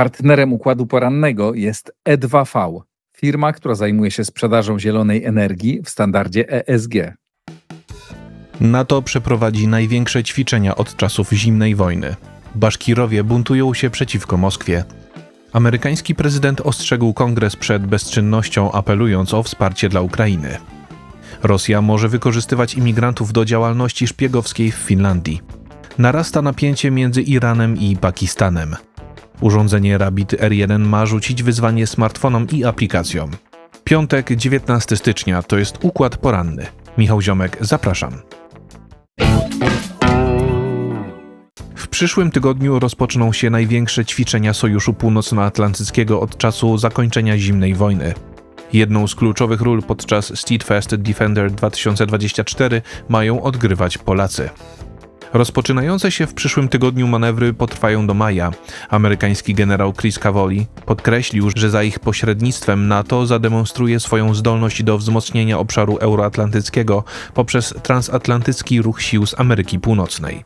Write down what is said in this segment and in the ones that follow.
Partnerem układu porannego jest E2V, firma, która zajmuje się sprzedażą zielonej energii w standardzie ESG. NATO przeprowadzi największe ćwiczenia od czasów zimnej wojny. Baszkirowie buntują się przeciwko Moskwie. Amerykański prezydent ostrzegł kongres przed bezczynnością, apelując o wsparcie dla Ukrainy. Rosja może wykorzystywać imigrantów do działalności szpiegowskiej w Finlandii. Narasta napięcie między Iranem i Pakistanem. Urządzenie Rabbit R1 ma rzucić wyzwanie smartfonom i aplikacjom. Piątek, 19 stycznia to jest układ poranny. Michał Ziomek, zapraszam. W przyszłym tygodniu rozpoczną się największe ćwiczenia Sojuszu Północnoatlantyckiego od czasu zakończenia zimnej wojny. Jedną z kluczowych ról podczas Steadfast Defender 2024 mają odgrywać Polacy. Rozpoczynające się w przyszłym tygodniu manewry potrwają do maja. Amerykański generał Chris Cavoli podkreślił, że za ich pośrednictwem NATO zademonstruje swoją zdolność do wzmocnienia obszaru euroatlantyckiego poprzez transatlantycki ruch sił z Ameryki Północnej.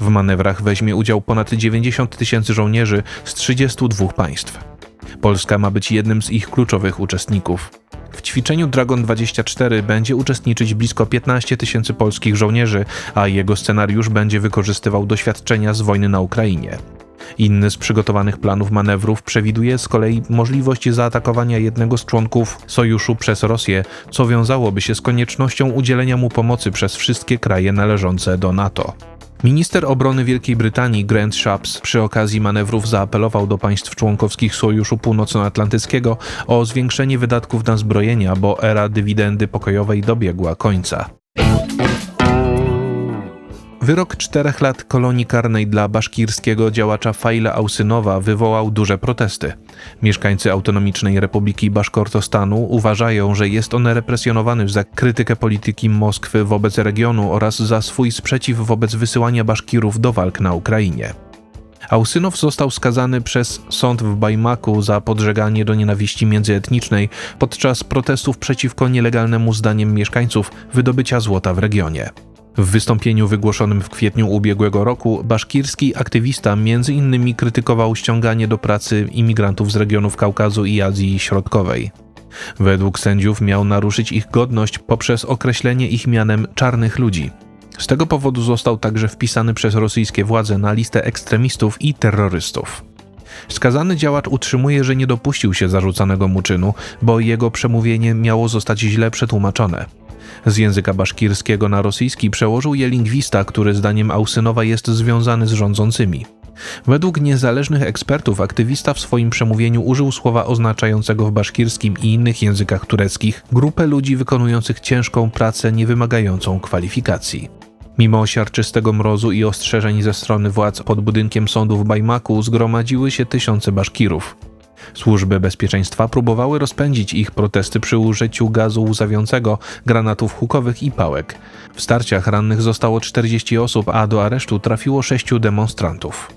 W manewrach weźmie udział ponad 90 tysięcy żołnierzy z 32 państw. Polska ma być jednym z ich kluczowych uczestników. Ćwiczeniu Dragon 24 będzie uczestniczyć blisko 15 tysięcy polskich żołnierzy, a jego scenariusz będzie wykorzystywał doświadczenia z wojny na Ukrainie. Inny z przygotowanych planów manewrów przewiduje z kolei możliwość zaatakowania jednego z członków sojuszu przez Rosję, co wiązałoby się z koniecznością udzielenia mu pomocy przez wszystkie kraje należące do NATO. Minister obrony Wielkiej Brytanii Grant Shapps przy okazji manewrów zaapelował do państw członkowskich Sojuszu Północnoatlantyckiego o zwiększenie wydatków na zbrojenia, bo era dywidendy pokojowej dobiegła końca. Wyrok czterech lat kolonii karnej dla baszkirskiego działacza Fajla Ausynowa wywołał duże protesty. Mieszkańcy Autonomicznej Republiki Baszkortostanu uważają, że jest on represjonowany za krytykę polityki Moskwy wobec regionu oraz za swój sprzeciw wobec wysyłania Baszkirów do walk na Ukrainie. Ausynow został skazany przez sąd w Bajmaku za podżeganie do nienawiści międzyetnicznej podczas protestów przeciwko nielegalnemu zdaniem mieszkańców wydobycia złota w regionie. W wystąpieniu wygłoszonym w kwietniu ubiegłego roku baszkirski aktywista innymi krytykował ściąganie do pracy imigrantów z regionów Kaukazu i Azji Środkowej. Według sędziów miał naruszyć ich godność poprzez określenie ich mianem czarnych ludzi. Z tego powodu został także wpisany przez rosyjskie władze na listę ekstremistów i terrorystów. Skazany działacz utrzymuje, że nie dopuścił się zarzucanego mu czynu, bo jego przemówienie miało zostać źle przetłumaczone. Z języka baszkirskiego na rosyjski przełożył je lingwista, który zdaniem Ausynowa jest związany z rządzącymi. Według niezależnych ekspertów aktywista w swoim przemówieniu użył słowa oznaczającego w baszkirskim i innych językach tureckich grupę ludzi wykonujących ciężką pracę niewymagającą kwalifikacji. Mimo siarczystego mrozu i ostrzeżeń ze strony władz pod budynkiem sądu w Bajmaku zgromadziły się tysiące baszkirów. Służby bezpieczeństwa próbowały rozpędzić ich protesty przy użyciu gazu łzawiącego, granatów hukowych i pałek. W starciach rannych zostało 40 osób, a do aresztu trafiło sześciu demonstrantów.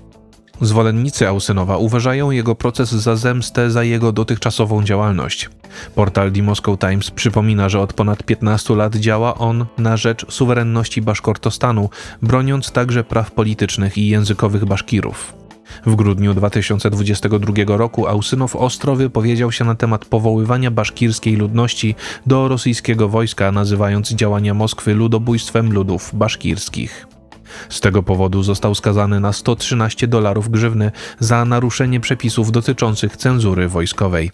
Zwolennicy Ausynowa uważają jego proces za zemstę za jego dotychczasową działalność. Portal The Moscow Times przypomina, że od ponad 15 lat działa on na rzecz suwerenności Baszkortostanu, broniąc także praw politycznych i językowych Baszkirów. W grudniu 2022 roku Ausynow ostro wypowiedział się na temat powoływania baszkirskiej ludności do rosyjskiego wojska, nazywając działania Moskwy ludobójstwem ludów baszkirskich. Z tego powodu został skazany na 113 dolarów grzywny za naruszenie przepisów dotyczących cenzury wojskowej.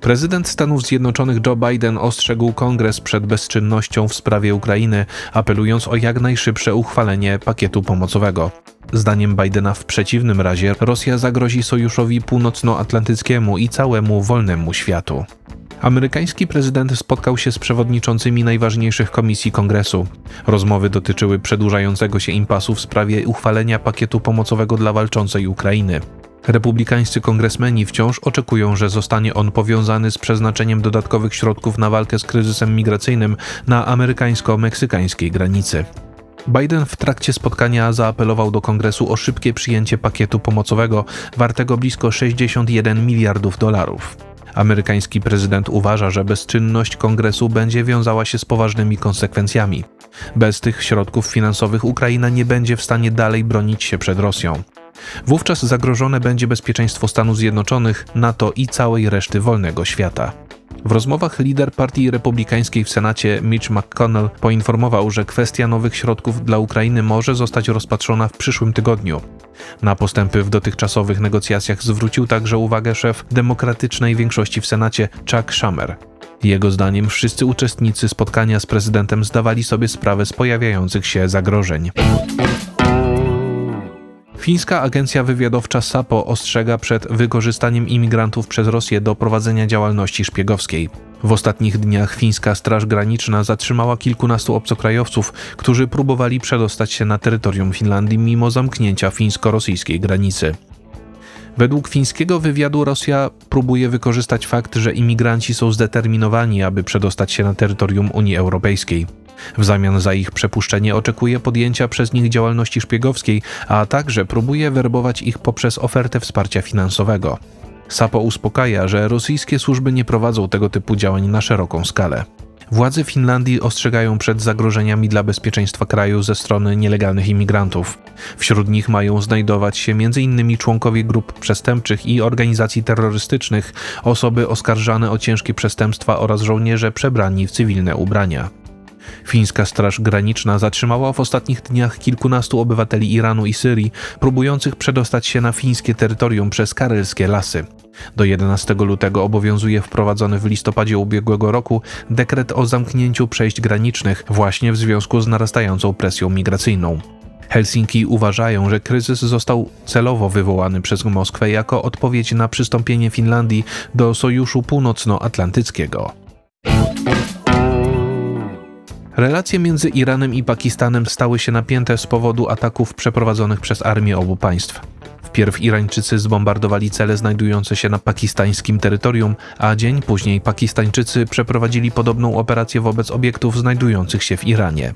Prezydent Stanów Zjednoczonych Joe Biden ostrzegł kongres przed bezczynnością w sprawie Ukrainy, apelując o jak najszybsze uchwalenie pakietu pomocowego. Zdaniem Bidena w przeciwnym razie Rosja zagrozi sojuszowi północnoatlantyckiemu i całemu wolnemu światu. Amerykański prezydent spotkał się z przewodniczącymi najważniejszych komisji kongresu. Rozmowy dotyczyły przedłużającego się impasu w sprawie uchwalenia pakietu pomocowego dla walczącej Ukrainy. Republikańscy kongresmeni wciąż oczekują, że zostanie on powiązany z przeznaczeniem dodatkowych środków na walkę z kryzysem migracyjnym na amerykańsko-meksykańskiej granicy. Biden w trakcie spotkania zaapelował do kongresu o szybkie przyjęcie pakietu pomocowego wartego blisko 61 miliardów dolarów. Amerykański prezydent uważa, że bezczynność kongresu będzie wiązała się z poważnymi konsekwencjami. Bez tych środków finansowych Ukraina nie będzie w stanie dalej bronić się przed Rosją. Wówczas zagrożone będzie bezpieczeństwo Stanów Zjednoczonych, NATO i całej reszty wolnego świata. W rozmowach lider Partii Republikańskiej w Senacie Mitch McConnell poinformował, że kwestia nowych środków dla Ukrainy może zostać rozpatrzona w przyszłym tygodniu. Na postępy w dotychczasowych negocjacjach zwrócił także uwagę szef demokratycznej większości w Senacie Chuck Schumer. Jego zdaniem wszyscy uczestnicy spotkania z prezydentem zdawali sobie sprawę z pojawiających się zagrożeń. Fińska agencja wywiadowcza SAPO ostrzega przed wykorzystaniem imigrantów przez Rosję do prowadzenia działalności szpiegowskiej. W ostatnich dniach fińska Straż Graniczna zatrzymała kilkunastu obcokrajowców, którzy próbowali przedostać się na terytorium Finlandii mimo zamknięcia fińsko-rosyjskiej granicy. Według fińskiego wywiadu Rosja próbuje wykorzystać fakt, że imigranci są zdeterminowani, aby przedostać się na terytorium Unii Europejskiej. W zamian za ich przepuszczenie oczekuje podjęcia przez nich działalności szpiegowskiej, a także próbuje werbować ich poprzez ofertę wsparcia finansowego. Sapo uspokaja, że rosyjskie służby nie prowadzą tego typu działań na szeroką skalę. Władze Finlandii ostrzegają przed zagrożeniami dla bezpieczeństwa kraju ze strony nielegalnych imigrantów. Wśród nich mają znajdować się m.in. członkowie grup przestępczych i organizacji terrorystycznych, osoby oskarżane o ciężkie przestępstwa oraz żołnierze przebrani w cywilne ubrania. Fińska Straż Graniczna zatrzymała w ostatnich dniach kilkunastu obywateli Iranu i Syrii, próbujących przedostać się na fińskie terytorium przez karelskie lasy. Do 11 lutego obowiązuje wprowadzony w listopadzie ubiegłego roku dekret o zamknięciu przejść granicznych właśnie w związku z narastającą presją migracyjną. Helsinki uważają, że kryzys został celowo wywołany przez Moskwę jako odpowiedź na przystąpienie Finlandii do Sojuszu Północnoatlantyckiego. Relacje między Iranem i Pakistanem stały się napięte z powodu ataków przeprowadzonych przez armię obu państw. Wpierw Irańczycy zbombardowali cele znajdujące się na pakistańskim terytorium, a dzień później Pakistańczycy przeprowadzili podobną operację wobec obiektów znajdujących się w Iranie.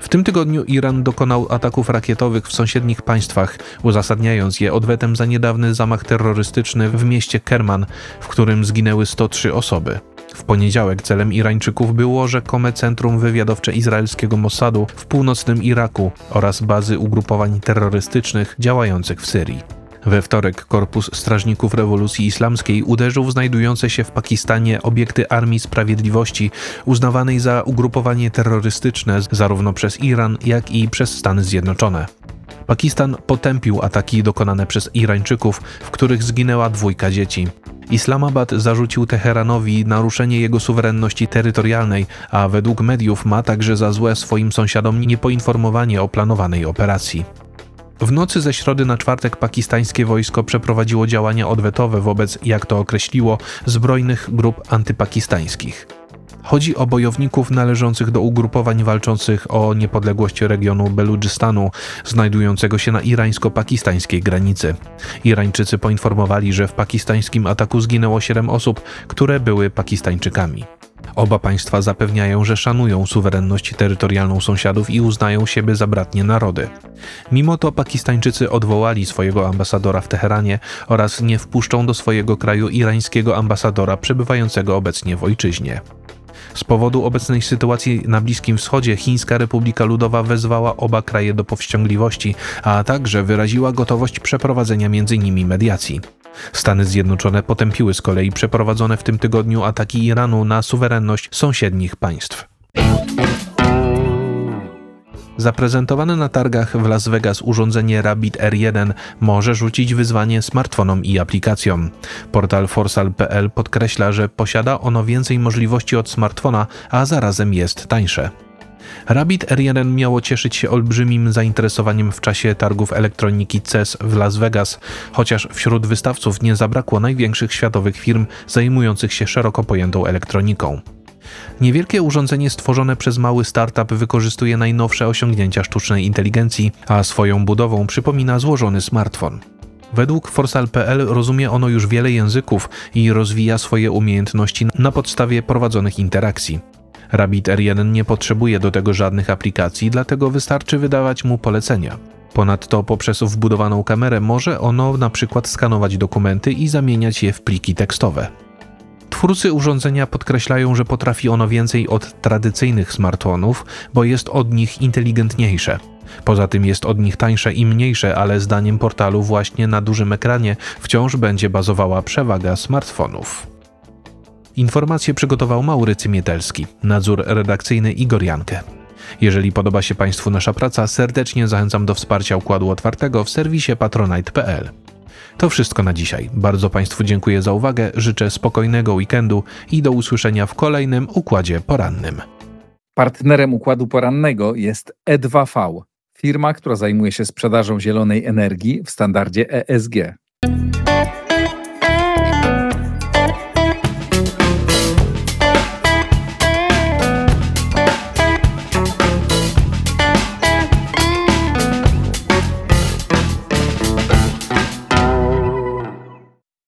W tym tygodniu Iran dokonał ataków rakietowych w sąsiednich państwach, uzasadniając je odwetem za niedawny zamach terrorystyczny w mieście Kerman, w którym zginęły 103 osoby. W poniedziałek celem Irańczyków było rzekome centrum wywiadowcze izraelskiego Mossadu w północnym Iraku oraz bazy ugrupowań terrorystycznych działających w Syrii. We wtorek Korpus Strażników Rewolucji Islamskiej uderzył w znajdujące się w Pakistanie obiekty Armii Sprawiedliwości, uznawanej za ugrupowanie terrorystyczne zarówno przez Iran, jak i przez Stany Zjednoczone. Pakistan potępił ataki dokonane przez Irańczyków, w których zginęła dwójka dzieci. Islamabad zarzucił Teheranowi naruszenie jego suwerenności terytorialnej, a według mediów ma także za złe swoim sąsiadom niepoinformowanie o planowanej operacji. W nocy ze środy na czwartek pakistańskie wojsko przeprowadziło działania odwetowe wobec, jak to określiło, zbrojnych grup antypakistańskich. Chodzi o bojowników należących do ugrupowań walczących o niepodległość regionu Beludżystanu, znajdującego się na irańsko-pakistańskiej granicy. Irańczycy poinformowali, że w pakistańskim ataku zginęło 7 osób, które były Pakistańczykami. Oba państwa zapewniają, że szanują suwerenność terytorialną sąsiadów i uznają siebie za bratnie narody. Mimo to Pakistańczycy odwołali swojego ambasadora w Teheranie oraz nie wpuszczą do swojego kraju irańskiego ambasadora przebywającego obecnie w ojczyźnie. Z powodu obecnej sytuacji na Bliskim Wschodzie Chińska Republika Ludowa wezwała oba kraje do powściągliwości, a także wyraziła gotowość przeprowadzenia między nimi mediacji. Stany Zjednoczone potępiły z kolei przeprowadzone w tym tygodniu ataki Iranu na suwerenność sąsiednich państw. Zaprezentowane na targach w Las Vegas urządzenie Rabbit R1 może rzucić wyzwanie smartfonom i aplikacjom. Portal forsal.pl podkreśla, że posiada ono więcej możliwości od smartfona, a zarazem jest tańsze. Rabbit R1 miało cieszyć się olbrzymim zainteresowaniem w czasie targów elektroniki CES w Las Vegas, chociaż wśród wystawców nie zabrakło największych światowych firm zajmujących się szeroko pojętą elektroniką. Niewielkie urządzenie stworzone przez mały startup wykorzystuje najnowsze osiągnięcia sztucznej inteligencji, a swoją budową przypomina złożony smartfon. Według Forsal.pl rozumie ono już wiele języków i rozwija swoje umiejętności na podstawie prowadzonych interakcji. Rabbit R1 nie potrzebuje do tego żadnych aplikacji, dlatego wystarczy wydawać mu polecenia. Ponadto poprzez wbudowaną kamerę może ono na przykład skanować dokumenty i zamieniać je w pliki tekstowe. Twórcy urządzenia podkreślają, że potrafi ono więcej od tradycyjnych smartfonów, bo jest od nich inteligentniejsze. Poza tym jest od nich tańsze i mniejsze, ale zdaniem portalu właśnie na dużym ekranie wciąż będzie bazowała przewaga smartfonów. Informacje przygotował Maurycy Mietelski, nadzór redakcyjny Igor Jankę. Jeżeli podoba się Państwu nasza praca, serdecznie zachęcam do wsparcia Układu Otwartego w serwisie patronite.pl. To wszystko na dzisiaj. Bardzo Państwu dziękuję za uwagę, życzę spokojnego weekendu i do usłyszenia w kolejnym Układzie Porannym. Partnerem układu porannego jest E2V, firma, która zajmuje się sprzedażą zielonej energii w standardzie ESG.